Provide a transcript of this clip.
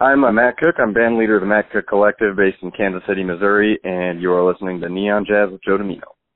I'm uh, Matt Cook. I'm band leader of the Matt Cook Collective based in Kansas City, Missouri, and you are listening to Neon Jazz with Joe Dimino.